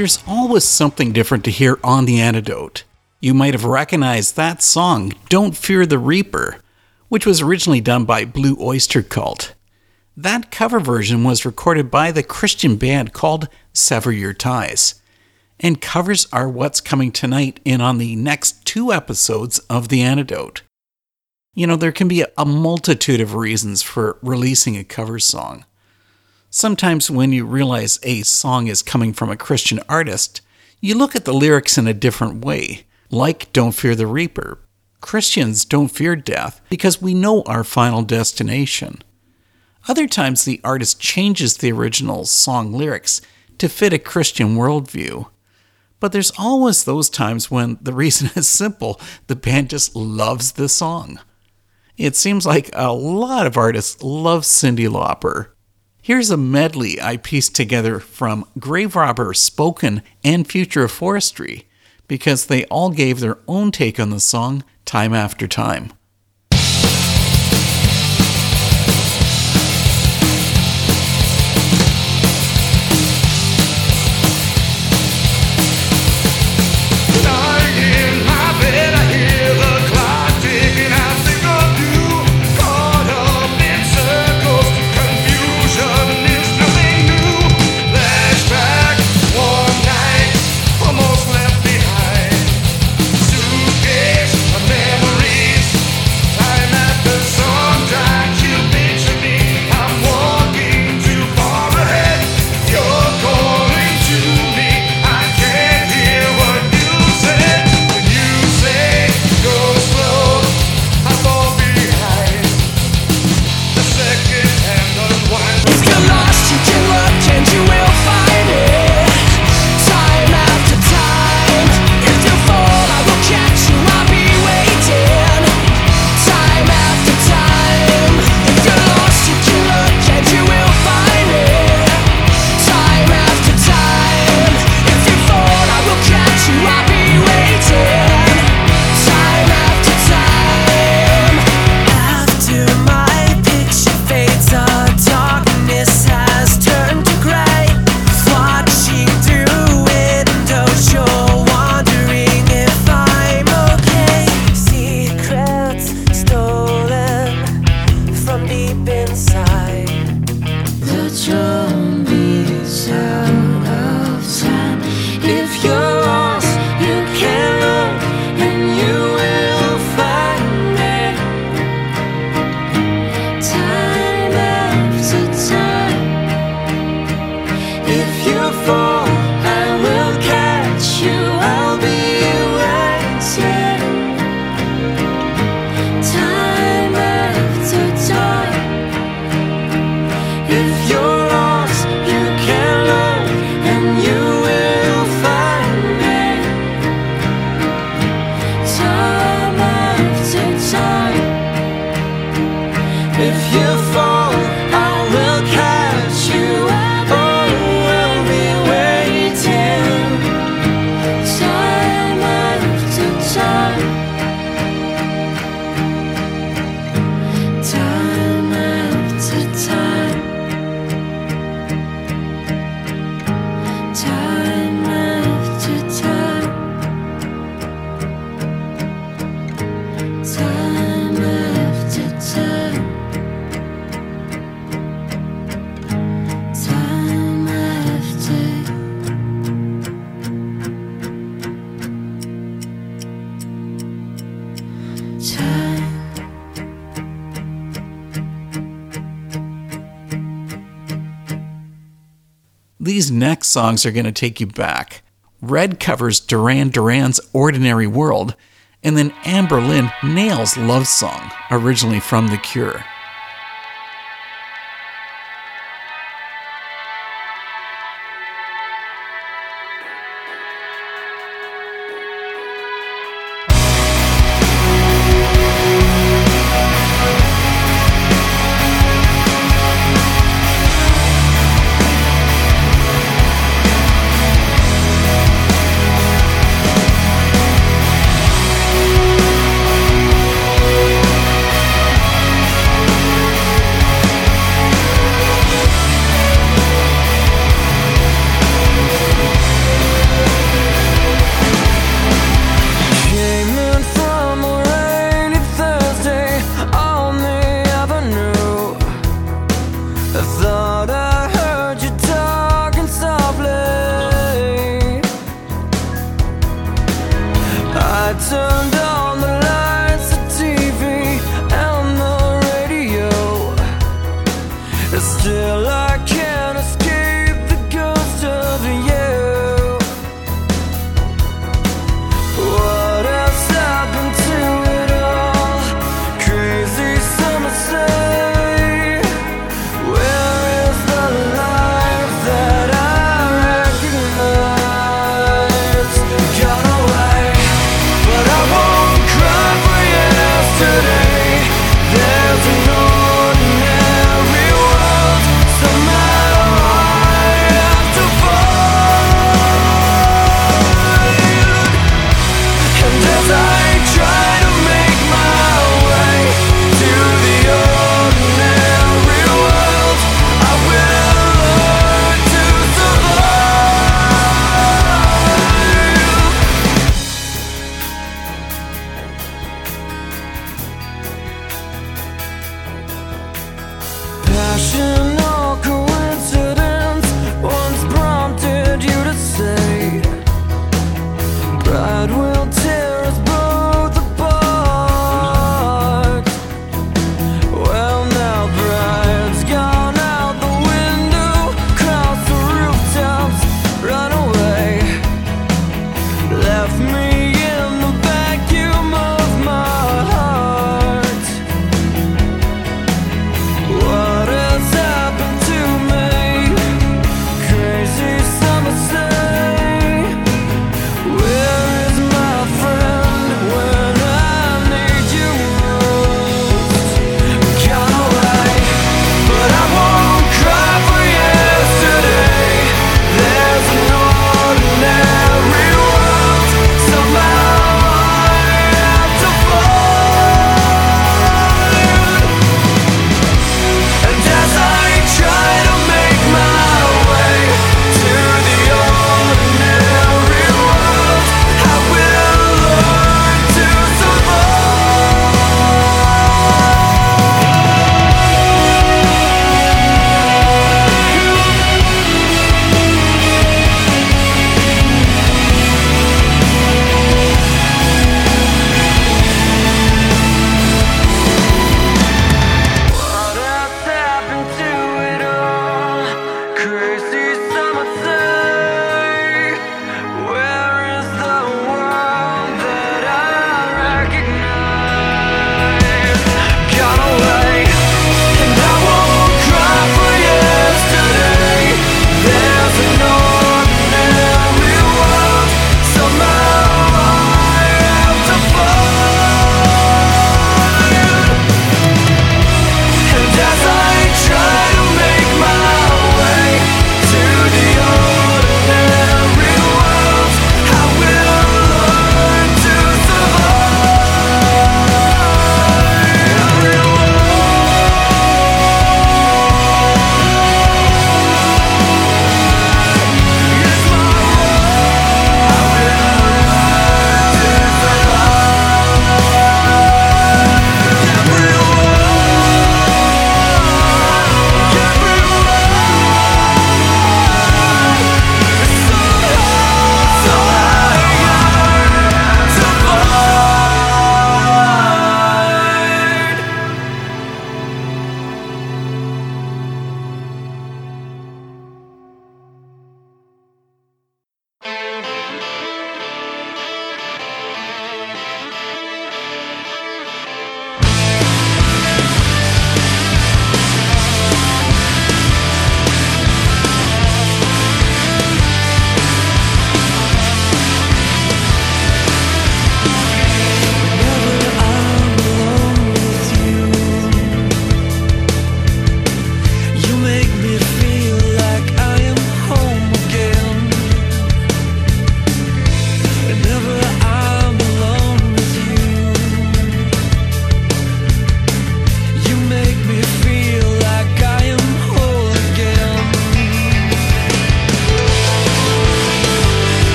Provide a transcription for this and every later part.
There's always something different to hear on The Antidote. You might have recognized that song, Don't Fear the Reaper, which was originally done by Blue Oyster Cult. That cover version was recorded by the Christian band called Sever Your Ties. And covers are what's coming tonight and on the next two episodes of The Antidote. You know, there can be a multitude of reasons for releasing a cover song. Sometimes, when you realize a song is coming from a Christian artist, you look at the lyrics in a different way, like Don't Fear the Reaper. Christians don't fear death because we know our final destination. Other times, the artist changes the original song lyrics to fit a Christian worldview. But there's always those times when the reason is simple the band just loves the song. It seems like a lot of artists love Cyndi Lauper. Here's a medley I pieced together from Grave Robber, Spoken, and Future of Forestry because they all gave their own take on the song time after time. Songs are going to take you back. Red covers Duran Duran's Ordinary World, and then Anberlin nails Love Song, originally from The Cure. I turned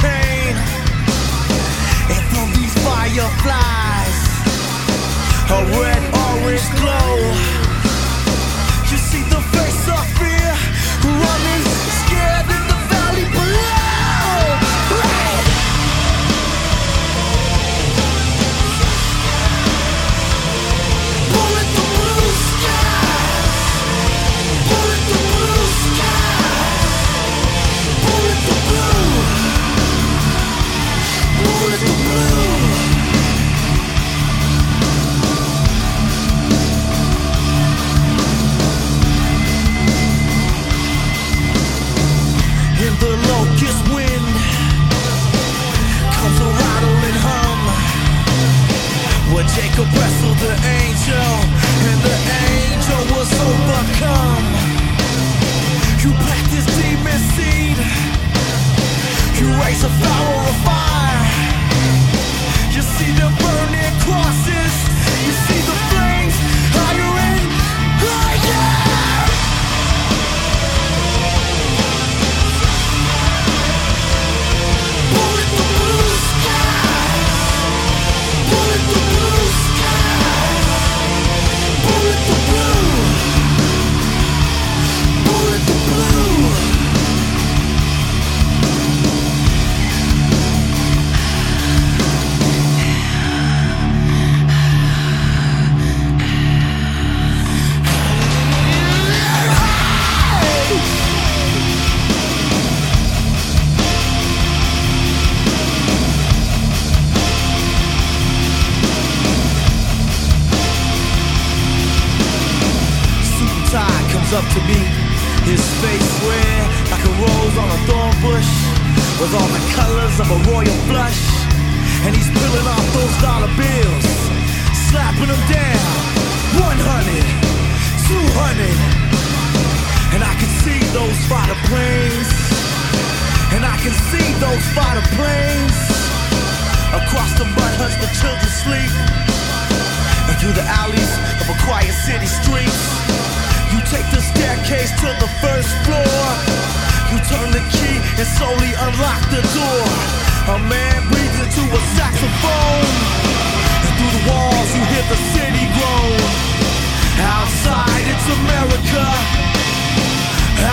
pain and from these fireflies, a red orange glow. A royal flush. And he's peeling off those dollar bills, slapping them down. 100, 200. And I can see those fighter planes. And I can see those fighter planes. Across the mud huts, the children sleep and through the alleys of a quiet city streets. You take the staircase to the first floor. You turn the key and slowly unlock the door. A man breathes into a saxophone. And through the walls you hear the city groan. Outside it's America.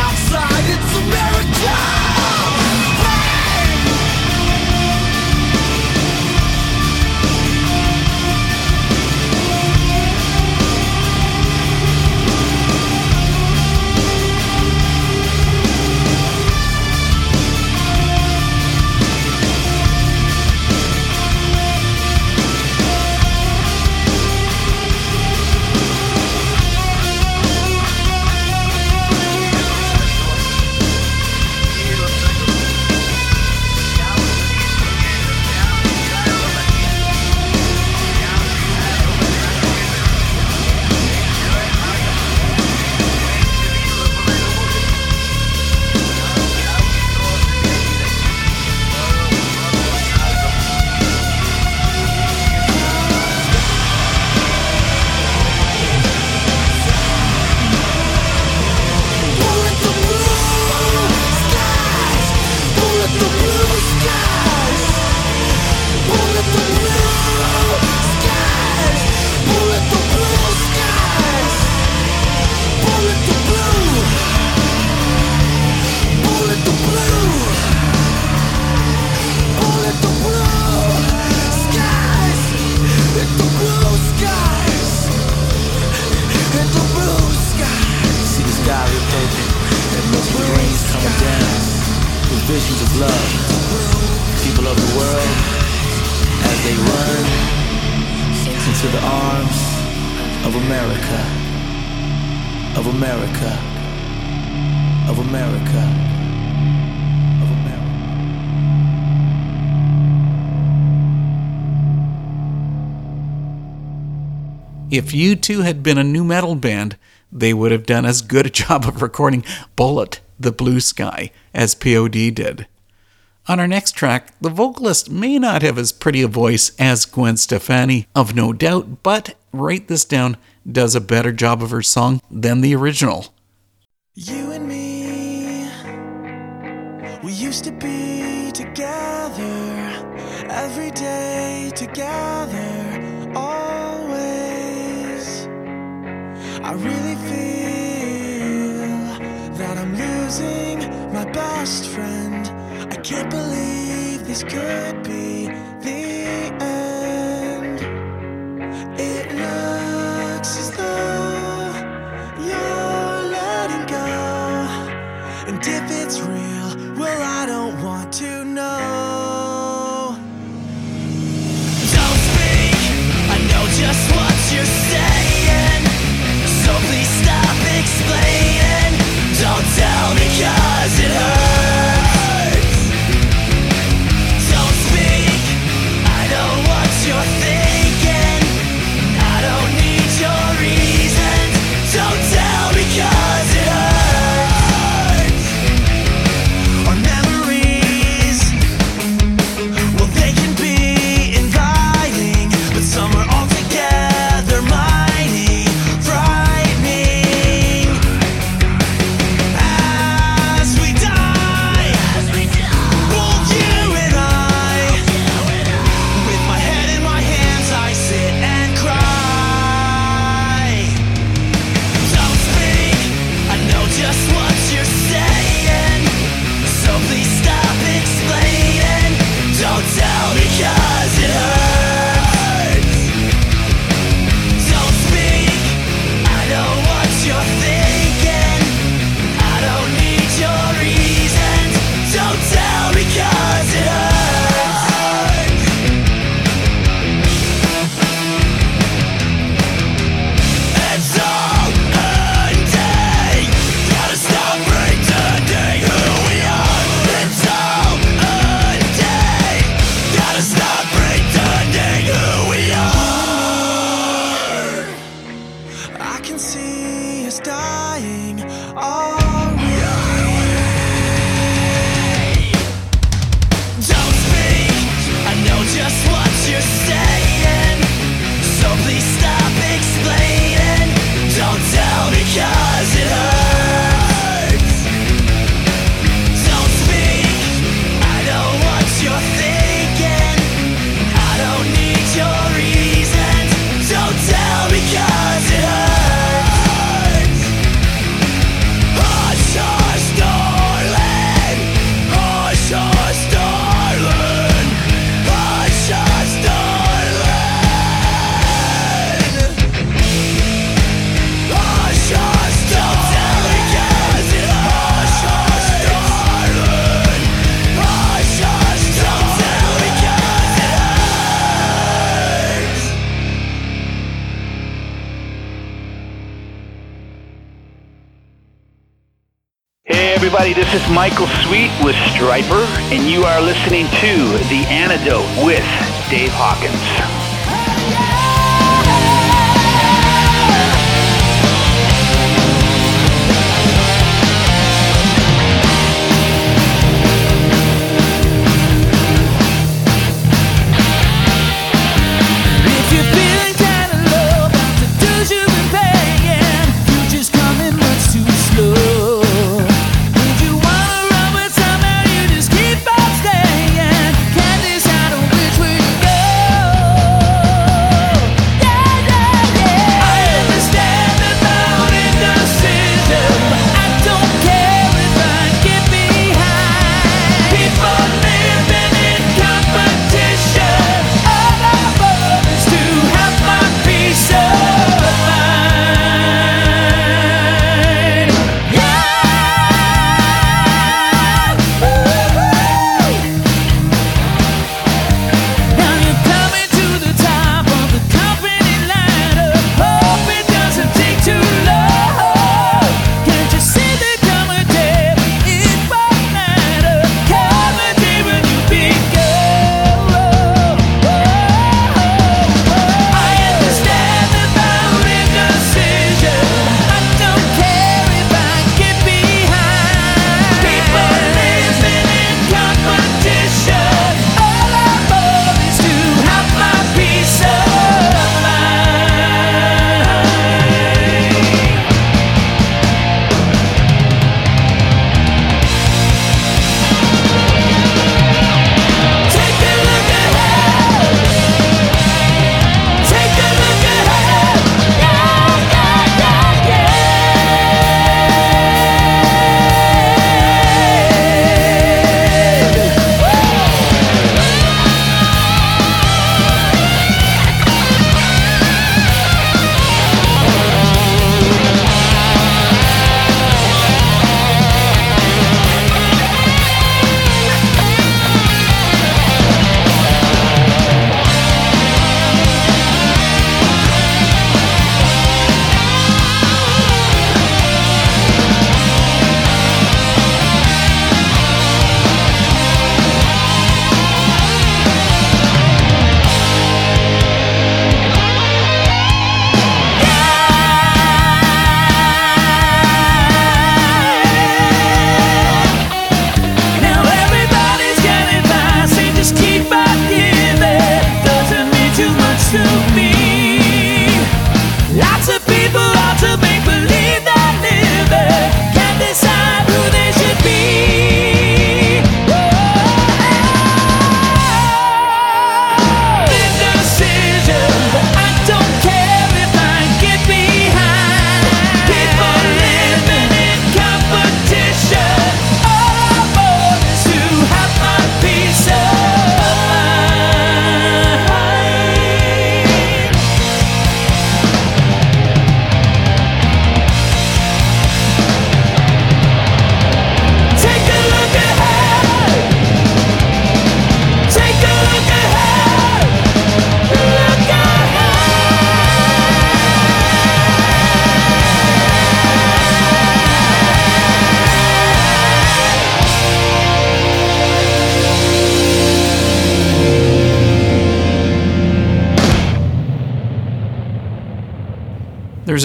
Outside it's America. if U2 had been a nu metal band, they would have done as good a job of recording Bullet, the Blue Sky, as POD did. On our next track, the vocalist may not have as pretty a voice as Gwen Stefani of No Doubt, but write this down, does a better job of her song than the original. You and me, we used to be together, every day together, all I really feel that I'm losing my best friend. I can't believe this could be the end. It looks as though you're letting go. And if it's real, well, I don't want to know. Don't speak, I know just what you said explaining. Don't tell me cause is Michael Sweet with Stryper, and you are listening to The Antidote with Dave Hawkins.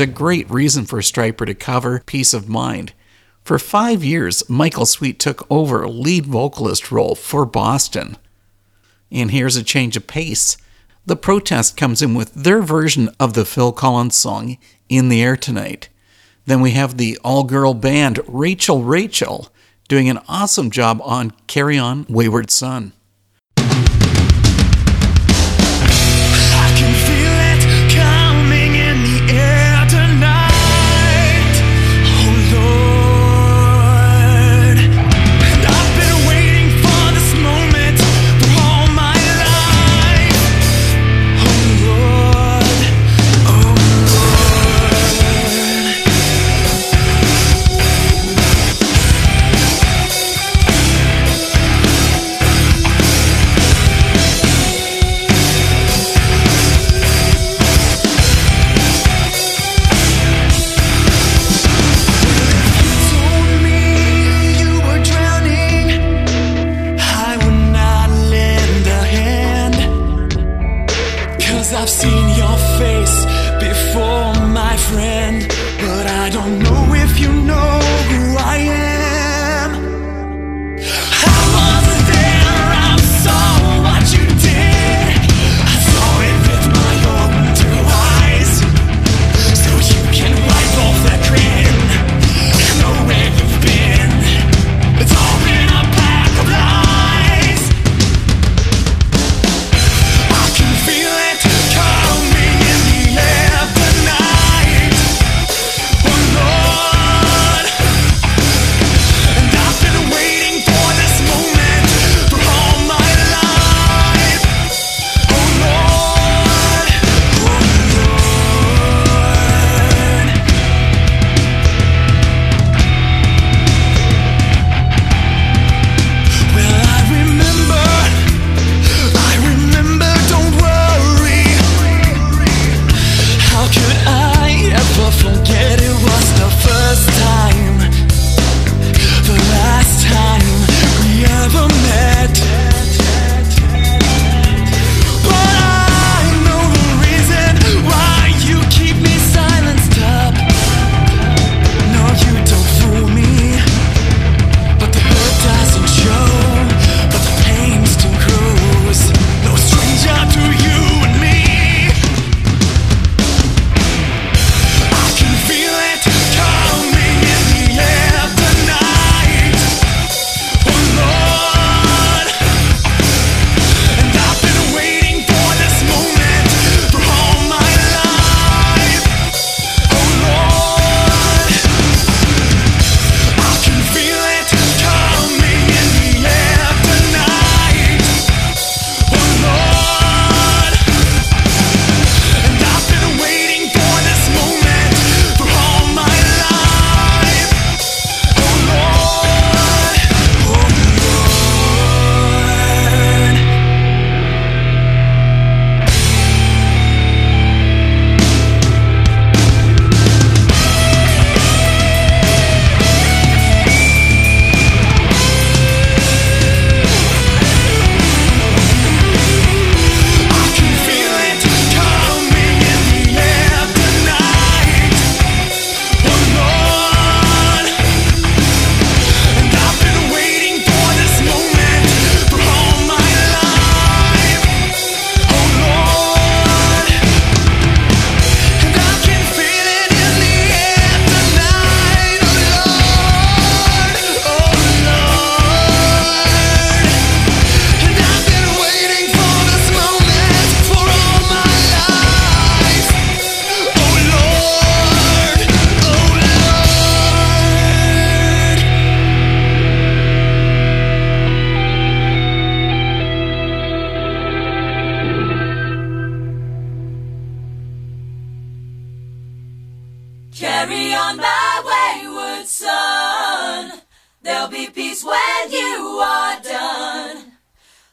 there's a great reason for Stryper to cover Peace of Mind. For five years, Michael Sweet took over lead vocalist role for Boston. And here's a change of pace. The protest comes in with their version of the Phil Collins song In the Air Tonight. Then we have the all girl band Rachel Rachel doing an awesome job on Carry On Wayward Son.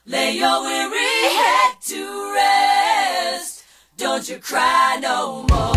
Lay your weary head to rest. Don't you cry no more.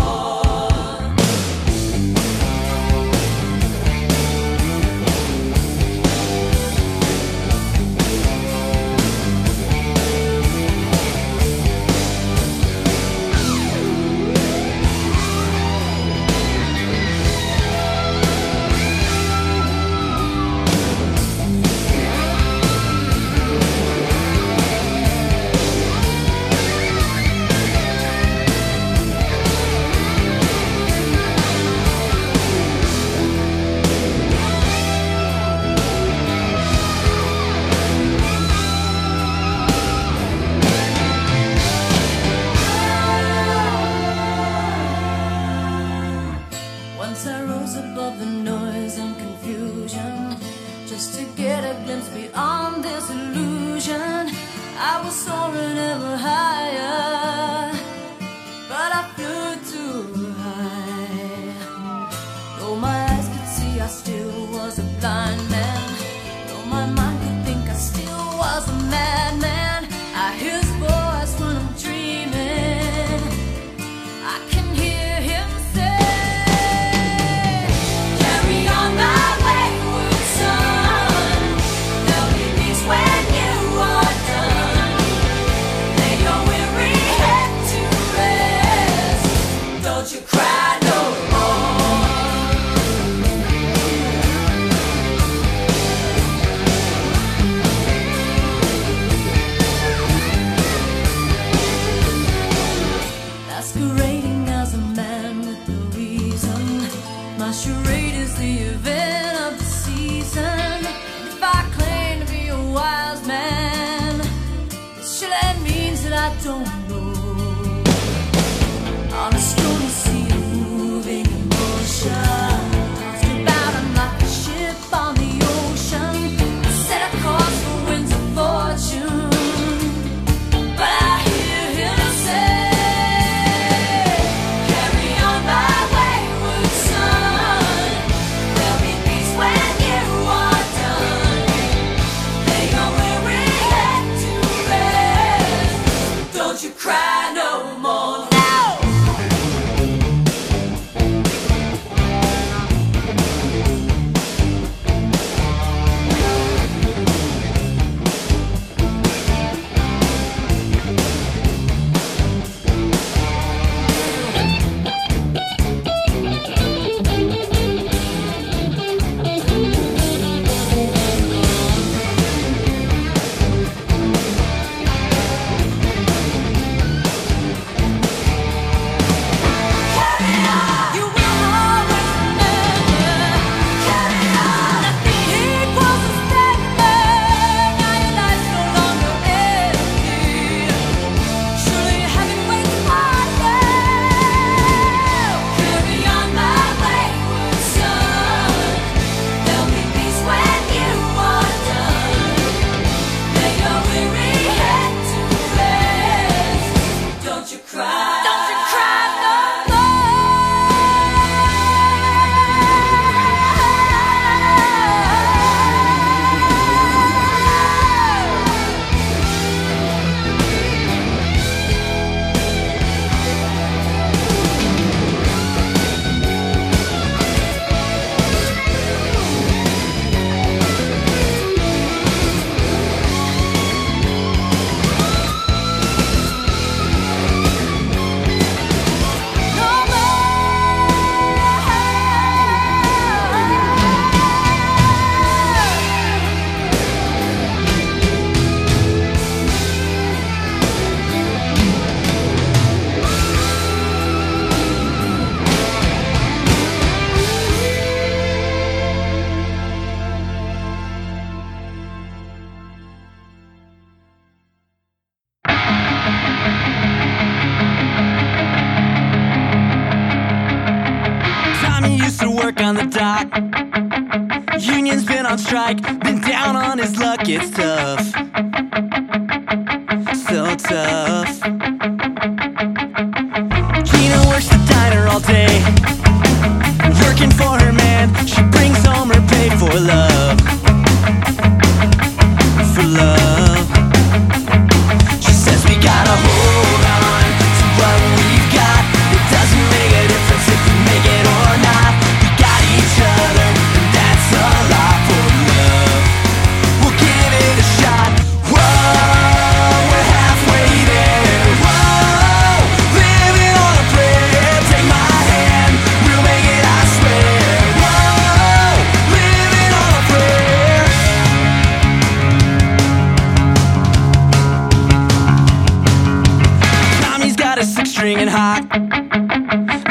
stringing hot.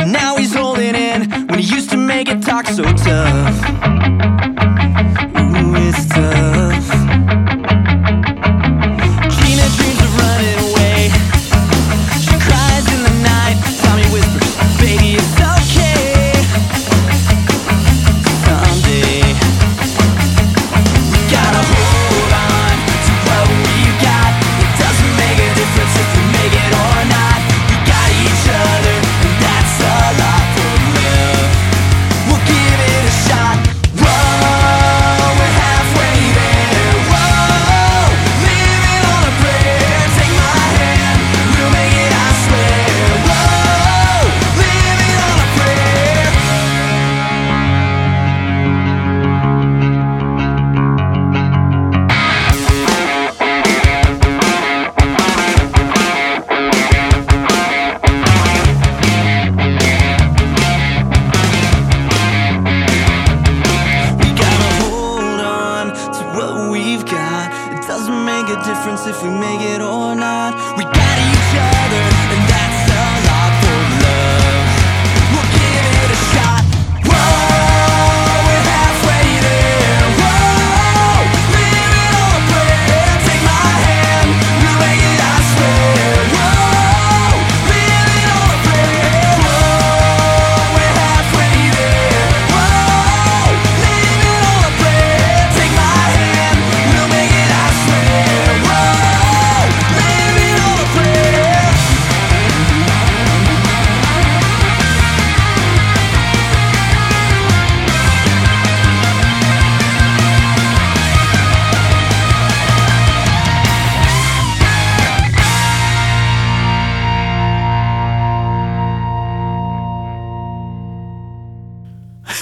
Now he's holding in when he used to make it talk so tough.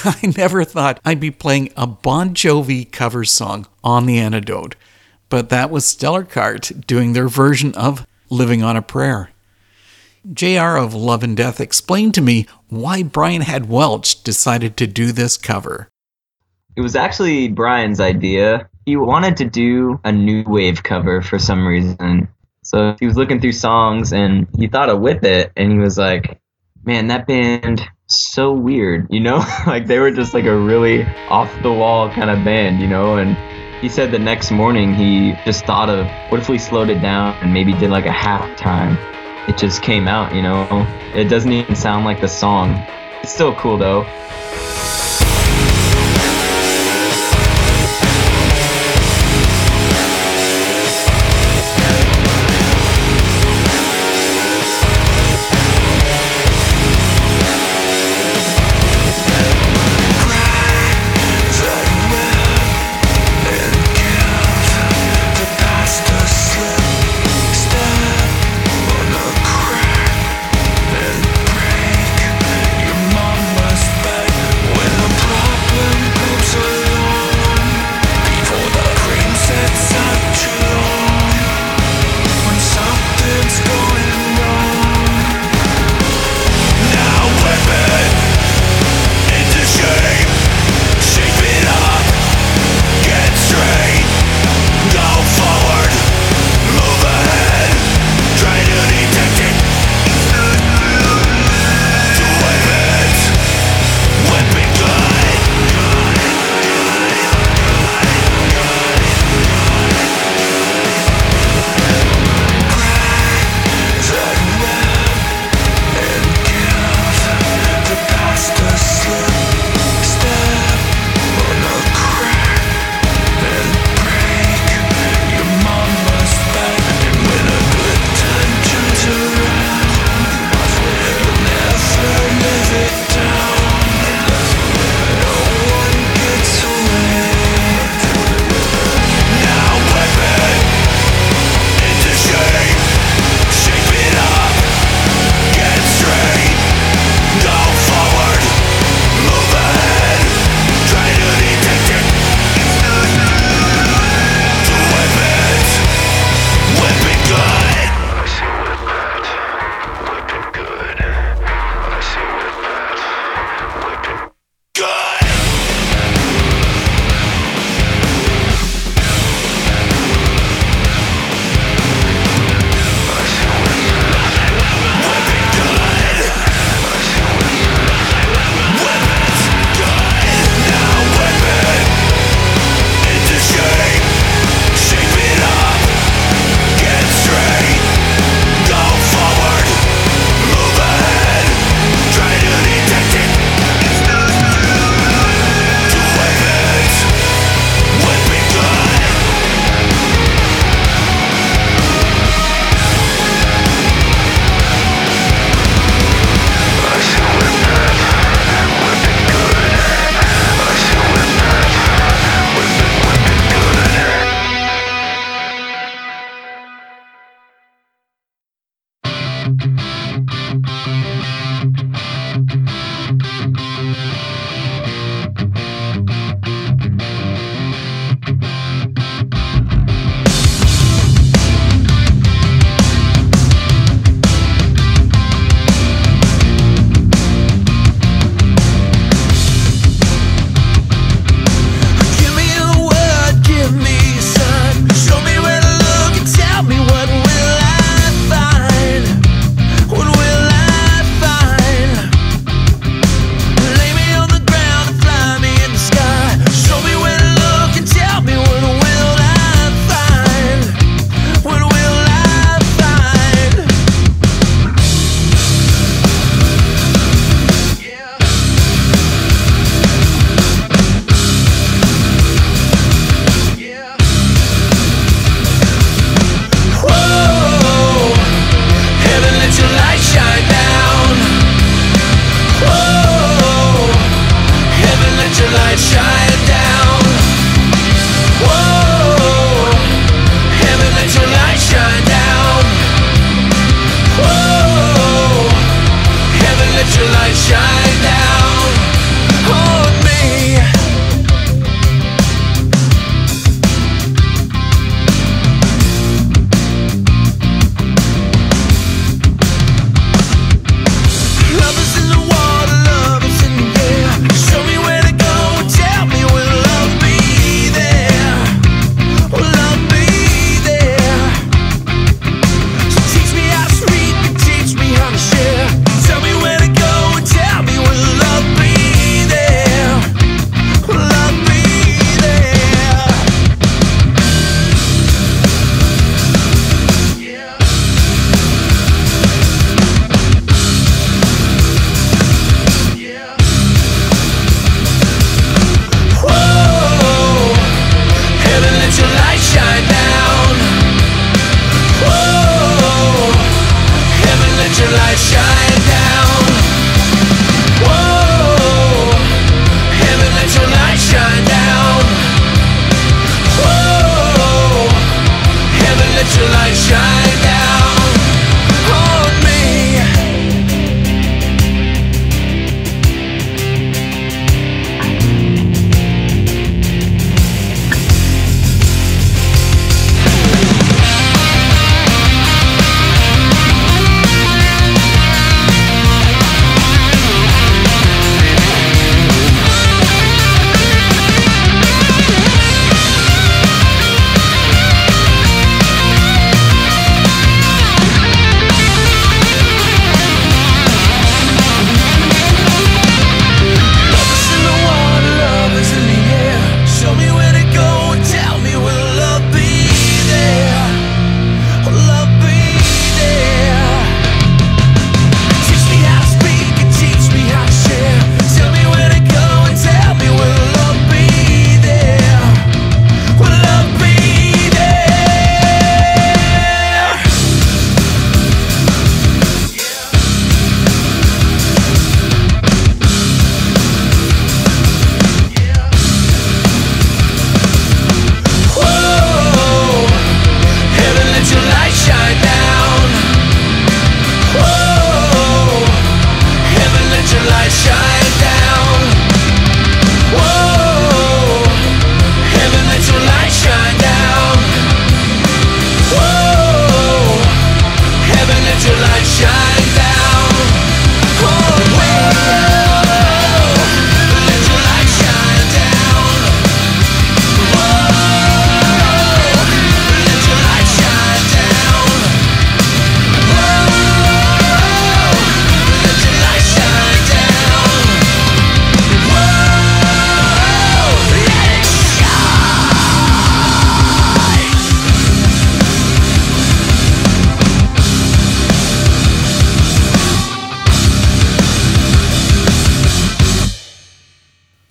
I never thought I'd be playing a Bon Jovi cover song on The Antidote, but that was Stellar Kart doing their version of Living on a Prayer. JR of Love and Death explained to me why Brian Head Welch decided to do this cover. It was actually Brian's idea. He wanted to do a new wave cover for some reason. So he was looking through songs and he thought of Whip It and he was like, man, that band so weird, you know? like they were just like a really off the wall kind of band, you know? And he said the next morning he just thought of what if we slowed it down and maybe did like a half time. It just came out, you know? It doesn't even sound like the song. It's still cool though.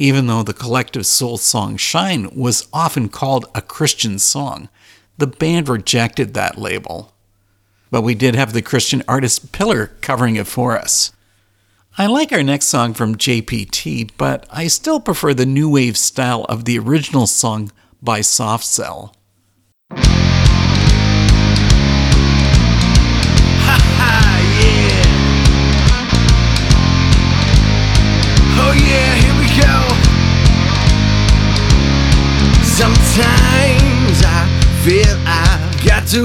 Even though the collective soul song Shine was often called a Christian song, the band rejected that label. But we did have the Christian artist Pillar covering it for us. I like our next song from JPT, but I still prefer the new wave style of the original song by Soft Cell. To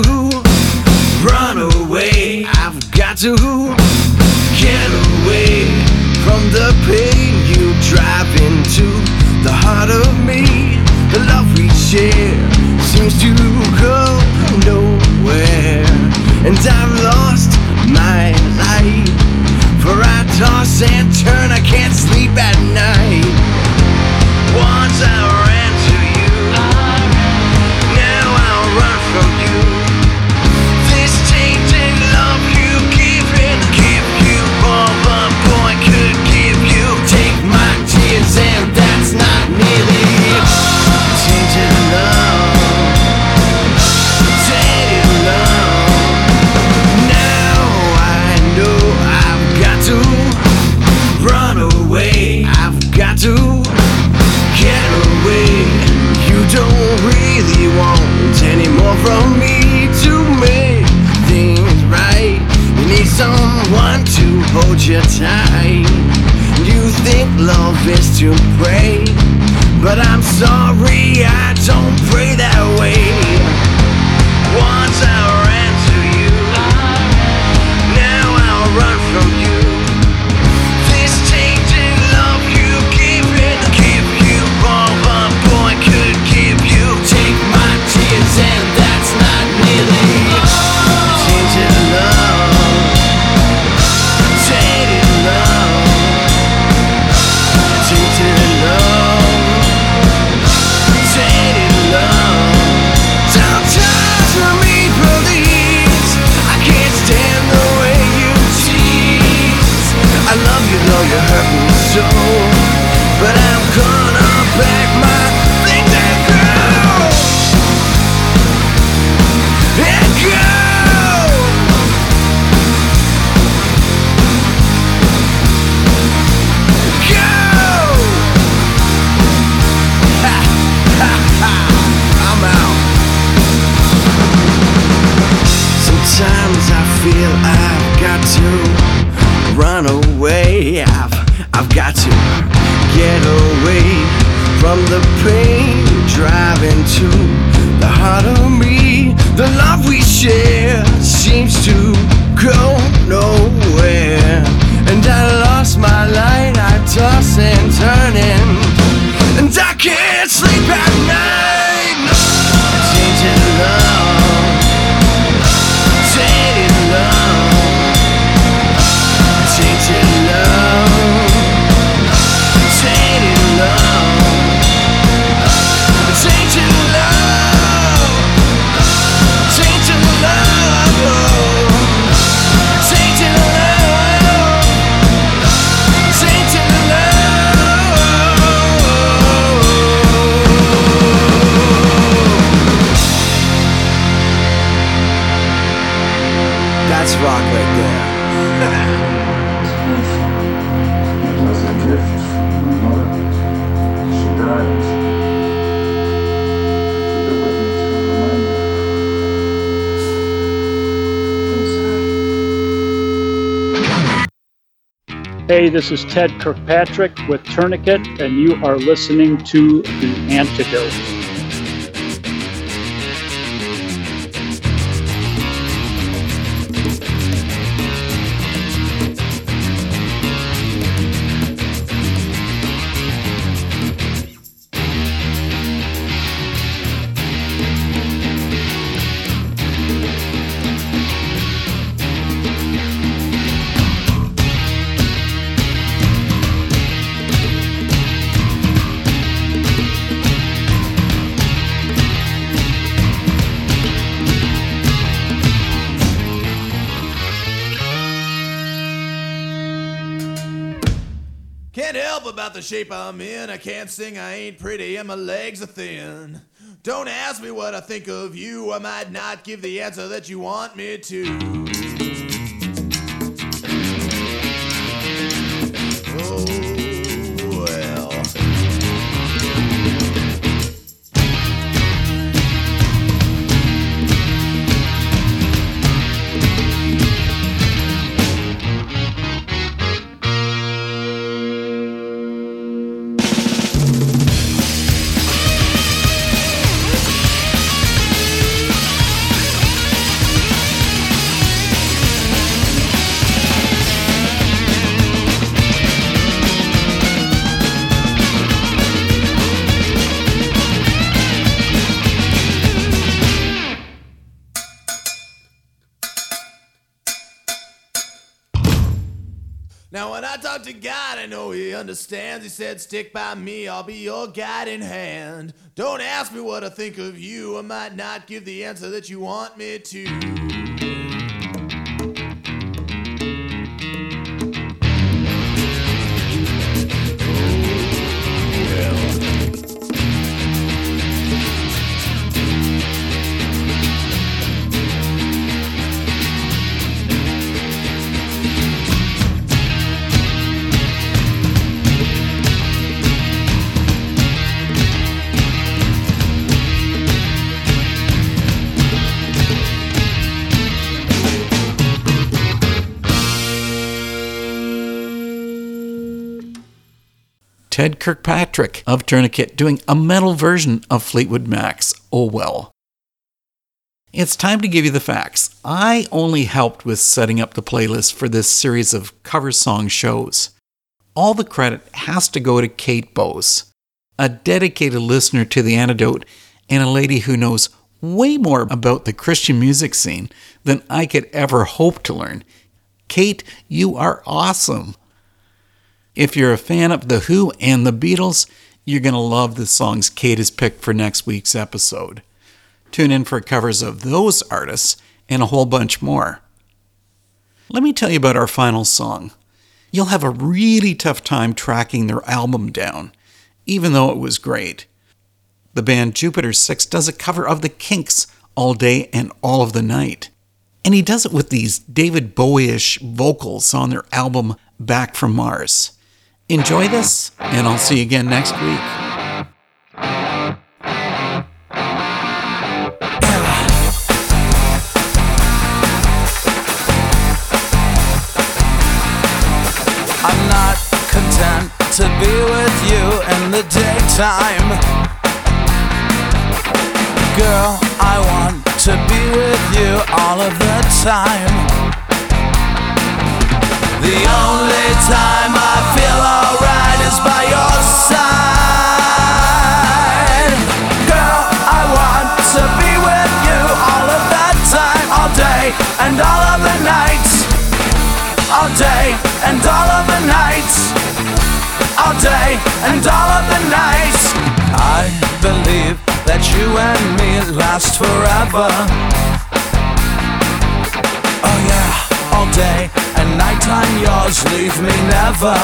run away. I've got to get away from the pain you drive into the heart of me. The love we share seems to to get away from the pain driving to the heart of me. The love we share seems to go nowhere. And I lost my light, I toss and turn and, Hey, this is Ted Kirkpatrick with Tourniquet, and you are listening to The Antidote. The shape I'm in. I can't sing, I ain't pretty, and my legs are thin. Don't ask me what I think of you. I might not give the answer that you want me to. Understands. He said, Stick by me, I'll be your guiding hand. Don't ask me what I think of you. I might not give the answer that you want me to. Ted Kirkpatrick of Tourniquet doing a metal version of Fleetwood Mac's Oh Well. It's time to give you the facts. I only helped with setting up the playlist for this series of cover song shows. All the credit has to go to Kate Bose, a dedicated listener to The Antidote and a lady who knows way more about the Christian music scene than I could ever hope to learn. Kate, you are awesome. If you're a fan of The Who and the Beatles, you're going to love the songs Kate has picked for next week's episode. Tune in for covers of those artists and a whole bunch more. Let me tell you about our final song. You'll have a really tough time tracking their album down, even though it was great. The band Jupiter 6 does a cover of The Kinks all day and all of the night. And he does it with these David Bowie ish vocals on their album Back from Mars. Enjoy this, and I'll see you again next week. I'm not content to be with you in the daytime. Girl, I want to be with you all of the time. The only time I feel and all of the nights. I believe that you and me last forever. Oh yeah, all day and nighttime yours leave me never.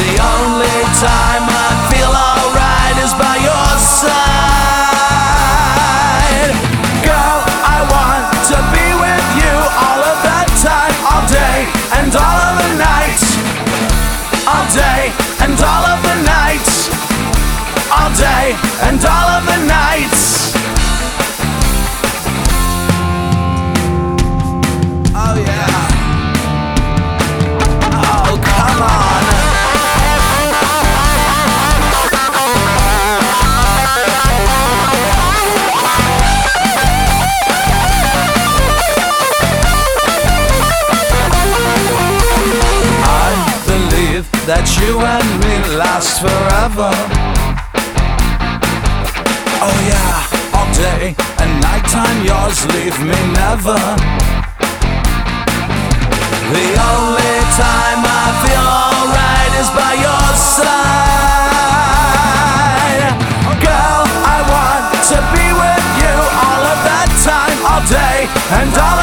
The only time I feel alright is by your side. Day and all of the nights. All day and all of the nights. you and me last forever. Oh yeah, all day and nighttime, yours leave me never. The only time I feel alright is by your side. Girl, I want to be with you all of that time, all day and all.